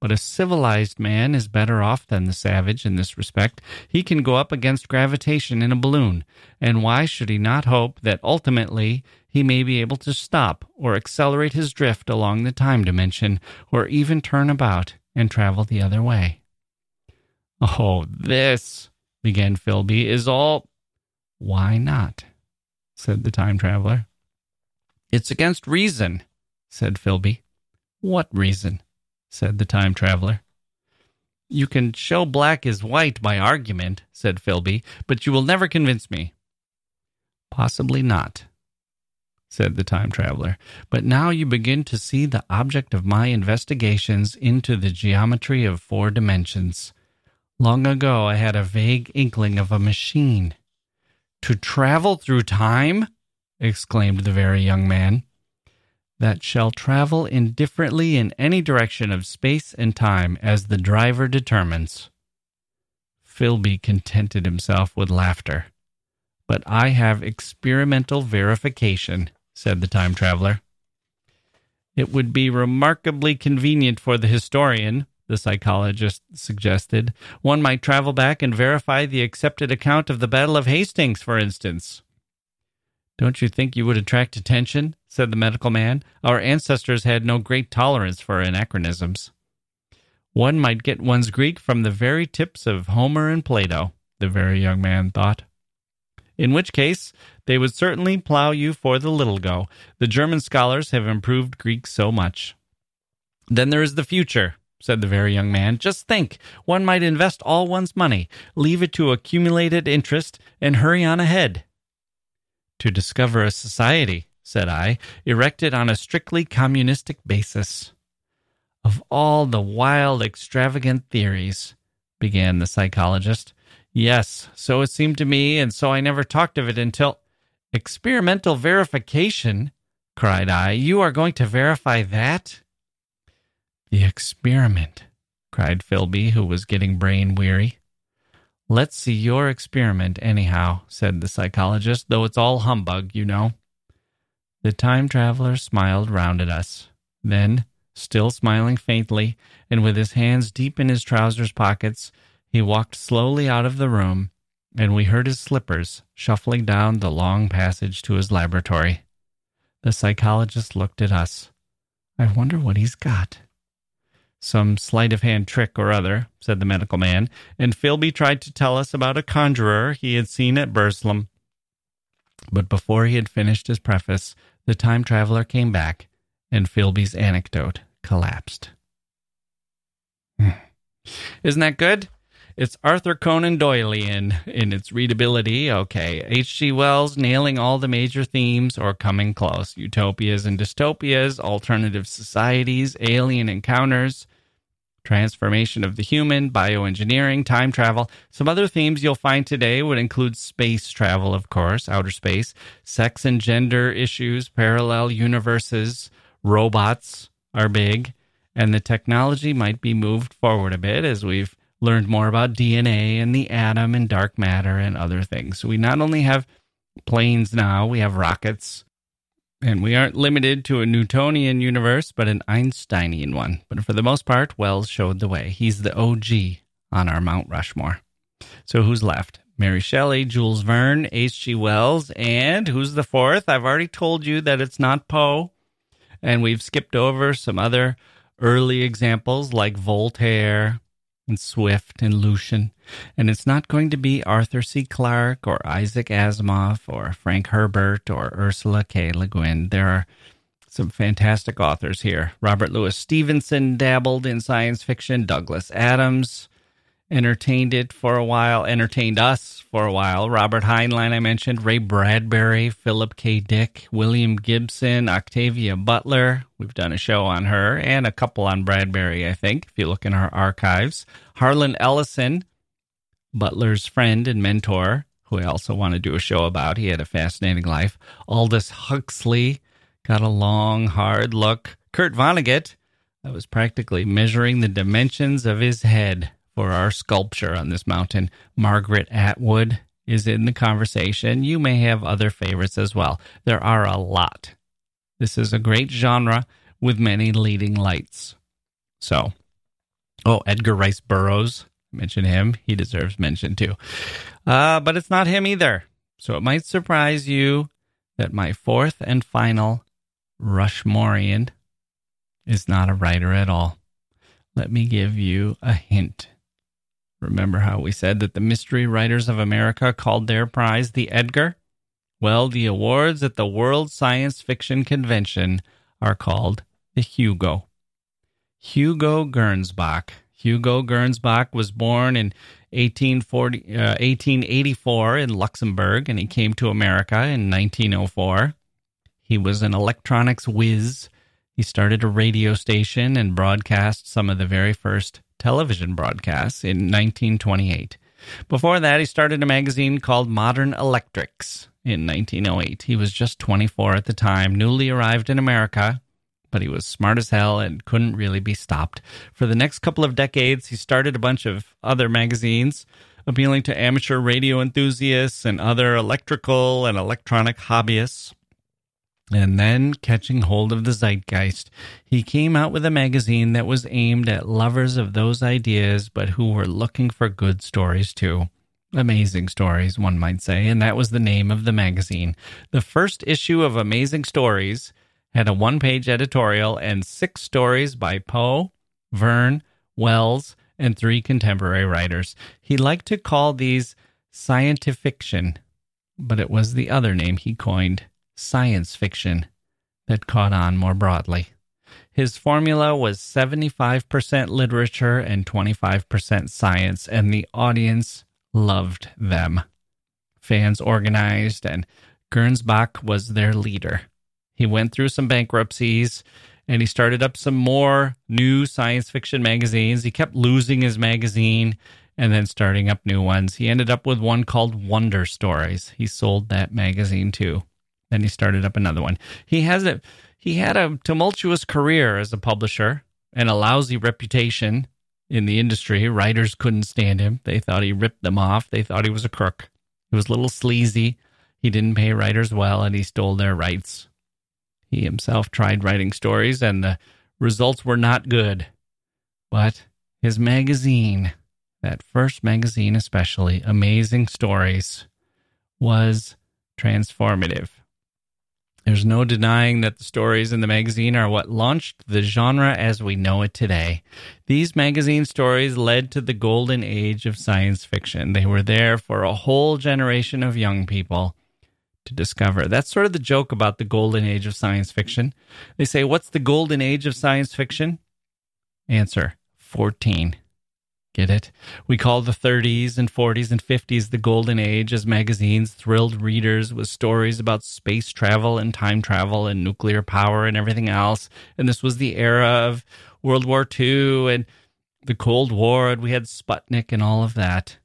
But a civilized man is better off than the savage in this respect. He can go up against gravitation in a balloon, and why should he not hope that ultimately he may be able to stop or accelerate his drift along the time dimension, or even turn about and travel the other way? Oh, this, began Philby, is all why not? said the time traveler. It's against reason, said Philby. What reason? said the time traveler. You can show black is white by argument, said Philby, but you will never convince me. Possibly not, said the time traveler. But now you begin to see the object of my investigations into the geometry of four dimensions. Long ago, I had a vague inkling of a machine to travel through time? exclaimed the very young man. That shall travel indifferently in any direction of space and time as the driver determines. Philby contented himself with laughter. But I have experimental verification, said the time traveler. It would be remarkably convenient for the historian, the psychologist suggested. One might travel back and verify the accepted account of the Battle of Hastings, for instance. Don't you think you would attract attention? said the medical man. Our ancestors had no great tolerance for anachronisms. One might get one's Greek from the very tips of Homer and Plato, the very young man thought. In which case, they would certainly plow you for the little go. The German scholars have improved Greek so much. Then there is the future, said the very young man. Just think, one might invest all one's money, leave it to accumulated interest, and hurry on ahead. To discover a society, said I, erected on a strictly communistic basis. Of all the wild, extravagant theories, began the psychologist. Yes, so it seemed to me, and so I never talked of it until. Experimental verification? cried I. You are going to verify that? The experiment, cried Philby, who was getting brain weary. Let's see your experiment, anyhow, said the psychologist, though it's all humbug, you know. The time traveler smiled round at us. Then, still smiling faintly, and with his hands deep in his trousers pockets, he walked slowly out of the room, and we heard his slippers shuffling down the long passage to his laboratory. The psychologist looked at us. I wonder what he's got. Some sleight of hand trick or other, said the medical man, and Philby tried to tell us about a conjurer he had seen at Burslem. But before he had finished his preface, the time traveler came back, and Philby's anecdote collapsed. Hmm. Isn't that good? It's Arthur Conan Doylean in its readability. Okay. H.G. Wells nailing all the major themes or coming close. Utopias and dystopias, alternative societies, alien encounters, transformation of the human, bioengineering, time travel. Some other themes you'll find today would include space travel, of course, outer space, sex and gender issues, parallel universes, robots are big, and the technology might be moved forward a bit as we've learned more about DNA and the atom and dark matter and other things. So we not only have planes now, we have rockets. And we aren't limited to a Newtonian universe, but an Einsteinian one. But for the most part, Wells showed the way. He's the OG on our Mount Rushmore. So who's left? Mary Shelley, Jules Verne, H.G. Wells, and who's the fourth? I've already told you that it's not Poe. And we've skipped over some other early examples like Voltaire, and Swift and Lucian. And it's not going to be Arthur C. Clarke or Isaac Asimov or Frank Herbert or Ursula K. Le Guin. There are some fantastic authors here. Robert Louis Stevenson dabbled in science fiction. Douglas Adams, entertained it for a while, entertained us for a while. Robert Heinlein, I mentioned, Ray Bradbury, Philip K. Dick, William Gibson, Octavia Butler. We've done a show on her and a couple on Bradbury, I think, if you look in our archives. Harlan Ellison, Butler's friend and mentor, who I also want to do a show about. He had a fascinating life. Aldous Huxley got a long, hard look. Kurt Vonnegut, I was practically measuring the dimensions of his head for our sculpture on this mountain. Margaret Atwood is in the conversation. You may have other favorites as well. There are a lot. This is a great genre with many leading lights. So, oh, Edgar Rice Burroughs, mention him. He deserves mention too. Uh, but it's not him either. So it might surprise you that my fourth and final Rushmorean is not a writer at all. Let me give you a hint. Remember how we said that the Mystery Writers of America called their prize the Edgar? Well, the awards at the World Science Fiction Convention are called the Hugo. Hugo Gernsback. Hugo Gernsback was born in 1840, uh, 1884 in Luxembourg and he came to America in 1904. He was an electronics whiz. He started a radio station and broadcast some of the very first television broadcasts in 1928. Before that, he started a magazine called Modern Electrics in 1908. He was just 24 at the time, newly arrived in America, but he was smart as hell and couldn't really be stopped. For the next couple of decades, he started a bunch of other magazines appealing to amateur radio enthusiasts and other electrical and electronic hobbyists. And then, catching hold of the zeitgeist, he came out with a magazine that was aimed at lovers of those ideas, but who were looking for good stories too. Amazing Stories, one might say, and that was the name of the magazine. The first issue of Amazing Stories had a one page editorial and six stories by Poe, Verne, Wells, and three contemporary writers. He liked to call these scientific fiction, but it was the other name he coined science fiction that caught on more broadly. His formula was 75% literature and 25% science, and the audience loved them. Fans organized, and Gernsback was their leader. He went through some bankruptcies and he started up some more new science fiction magazines. He kept losing his magazine and then starting up new ones. He ended up with one called Wonder Stories. He sold that magazine too. Then he started up another one. He has a he had a tumultuous career as a publisher and a lousy reputation in the industry. Writers couldn't stand him. They thought he ripped them off. They thought he was a crook. He was a little sleazy. He didn't pay writers well and he stole their rights. He himself tried writing stories and the results were not good. But his magazine, that first magazine especially, Amazing Stories, was transformative. There's no denying that the stories in the magazine are what launched the genre as we know it today. These magazine stories led to the golden age of science fiction. They were there for a whole generation of young people to discover. That's sort of the joke about the golden age of science fiction. They say, What's the golden age of science fiction? Answer 14. Get it? We call the 30s and 40s and 50s the golden age as magazines thrilled readers with stories about space travel and time travel and nuclear power and everything else. And this was the era of World War II and the Cold War. And we had Sputnik and all of that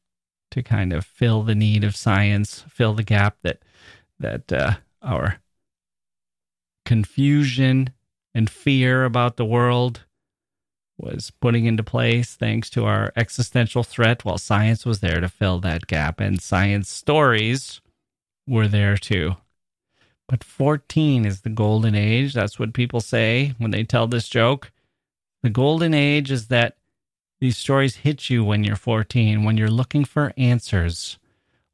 to kind of fill the need of science, fill the gap that that uh, our confusion and fear about the world was putting into place thanks to our existential threat while science was there to fill that gap. And science stories were there too. But 14 is the golden age. That's what people say when they tell this joke. The golden age is that these stories hit you when you're 14 when you're looking for answers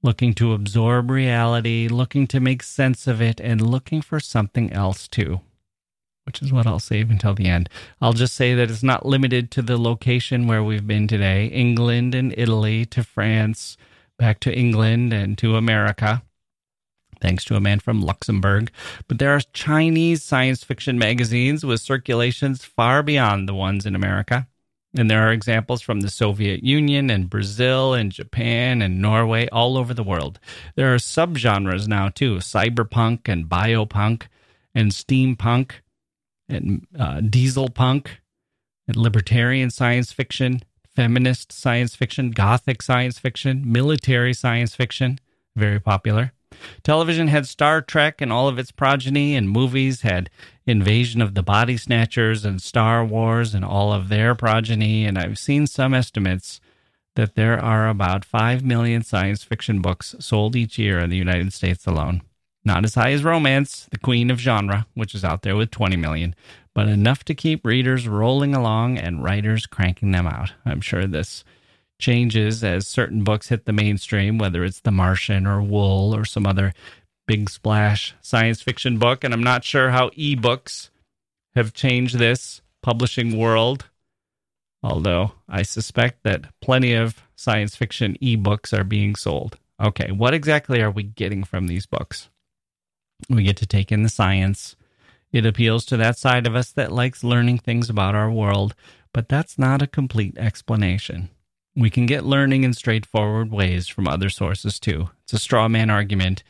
looking to absorb reality looking to make sense of it and looking for something else too which is what I'll save until the end. I'll just say that it's not limited to the location where we've been today England and Italy to France, back to England and to America, thanks to a man from Luxembourg. But there are Chinese science fiction magazines with circulations far beyond the ones in America. And there are examples from the Soviet Union and Brazil and Japan and Norway all over the world. There are subgenres now too cyberpunk and biopunk and steampunk and uh, diesel punk and libertarian science fiction, feminist science fiction, gothic science fiction, military science fiction, very popular. Television had Star Trek and all of its progeny, and movies had Invasion of the Body Snatchers and Star Wars and all of their progeny. And I've seen some estimates that there are about 5 million science fiction books sold each year in the United States alone. Not as high as romance, the queen of genre, which is out there with 20 million, but enough to keep readers rolling along and writers cranking them out. I'm sure this changes as certain books hit the mainstream, whether it's The Martian or Wool or some other big splash science fiction book. And I'm not sure how ebooks have changed this publishing world, although I suspect that plenty of science fiction ebooks are being sold. Okay, what exactly are we getting from these books? We get to take in the science. It appeals to that side of us that likes learning things about our world, but that's not a complete explanation. We can get learning in straightforward ways from other sources too. It's a straw man argument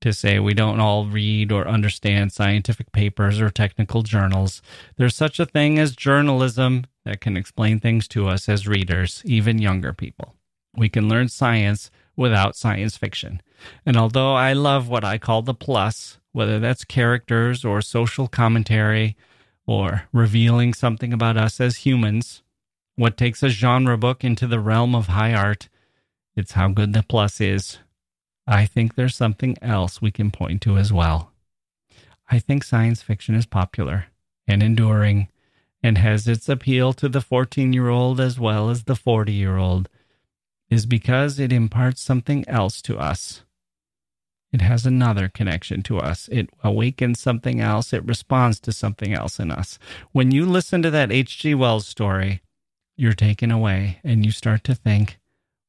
to say we don't all read or understand scientific papers or technical journals. There's such a thing as journalism that can explain things to us as readers, even younger people. We can learn science without science fiction. And although I love what I call the plus, whether that's characters or social commentary or revealing something about us as humans, what takes a genre book into the realm of high art it's how good the plus is. I think there's something else we can point to as well. I think science fiction is popular and enduring and has its appeal to the 14 year old as well as the 40 year old is because it imparts something else to us. It has another connection to us. It awakens something else. It responds to something else in us. When you listen to that H.G. Wells story, you're taken away and you start to think,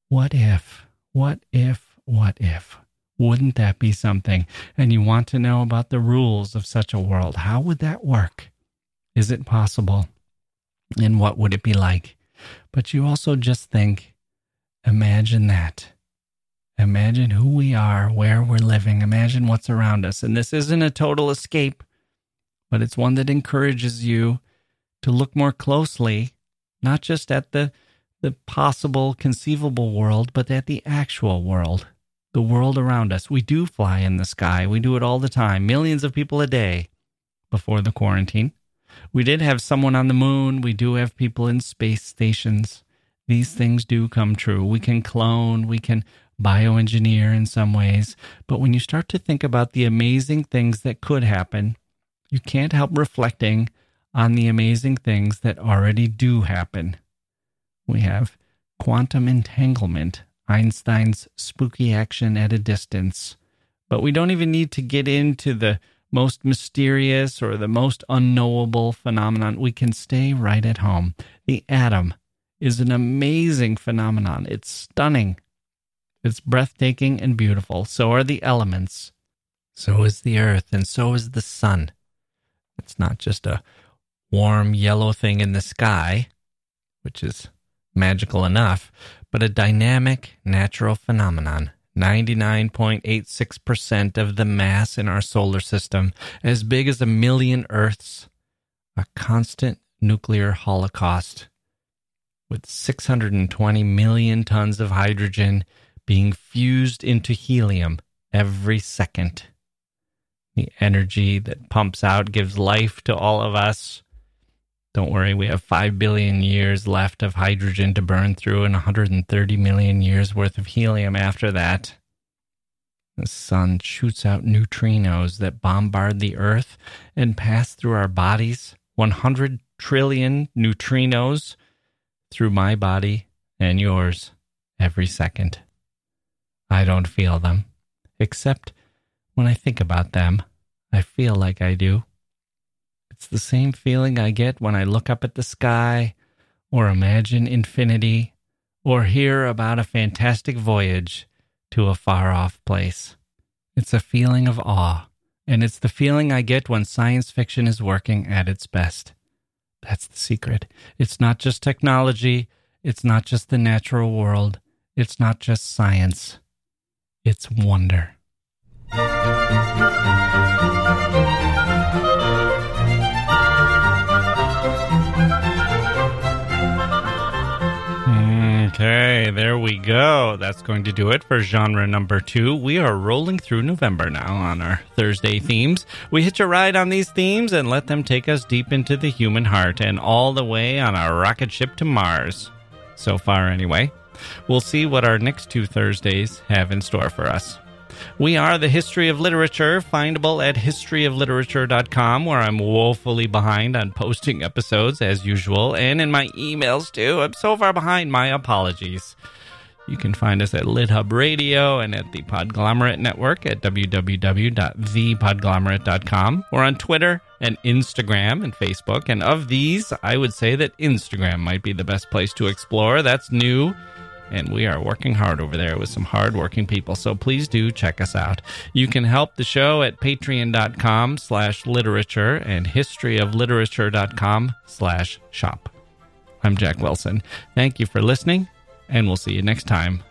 what if, what if, what if? Wouldn't that be something? And you want to know about the rules of such a world. How would that work? Is it possible? And what would it be like? But you also just think, imagine that. Imagine who we are, where we're living. Imagine what's around us. And this isn't a total escape, but it's one that encourages you to look more closely, not just at the, the possible, conceivable world, but at the actual world, the world around us. We do fly in the sky. We do it all the time, millions of people a day before the quarantine. We did have someone on the moon. We do have people in space stations. These things do come true. We can clone, we can bioengineer in some ways. But when you start to think about the amazing things that could happen, you can't help reflecting on the amazing things that already do happen. We have quantum entanglement, Einstein's spooky action at a distance. But we don't even need to get into the most mysterious or the most unknowable phenomenon. We can stay right at home. The atom is an amazing phenomenon. It's stunning. It's breathtaking and beautiful. So are the elements. So is the earth, and so is the sun. It's not just a warm yellow thing in the sky, which is magical enough, but a dynamic natural phenomenon. 99.86% of the mass in our solar system, as big as a million Earths, a constant nuclear holocaust with 620 million tons of hydrogen being fused into helium every second. The energy that pumps out gives life to all of us. Don't worry, we have 5 billion years left of hydrogen to burn through and 130 million years worth of helium after that. The sun shoots out neutrinos that bombard the earth and pass through our bodies. 100 trillion neutrinos through my body and yours every second. I don't feel them, except when I think about them, I feel like I do. It's the same feeling I get when I look up at the sky, or imagine infinity, or hear about a fantastic voyage to a far off place. It's a feeling of awe, and it's the feeling I get when science fiction is working at its best. That's the secret. It's not just technology, it's not just the natural world, it's not just science. It's wonder. Okay, there we go. That's going to do it for genre number two. We are rolling through November now on our Thursday themes. We hitch a ride on these themes and let them take us deep into the human heart and all the way on our rocket ship to Mars. So far, anyway. We'll see what our next two Thursdays have in store for us. We are the History of Literature, findable at historyofliterature.com, where I'm woefully behind on posting episodes as usual, and in my emails too. I'm so far behind, my apologies. You can find us at LitHub Radio and at the Podglomerate Network at www.thepodglomerate.com. We're on Twitter and Instagram and Facebook. And of these, I would say that Instagram might be the best place to explore. That's new and we are working hard over there with some hardworking people. So please do check us out. You can help the show at patreon.com slash literature and historyofliterature.com slash shop. I'm Jacke Wilson. Thank you for listening, and we'll see you next time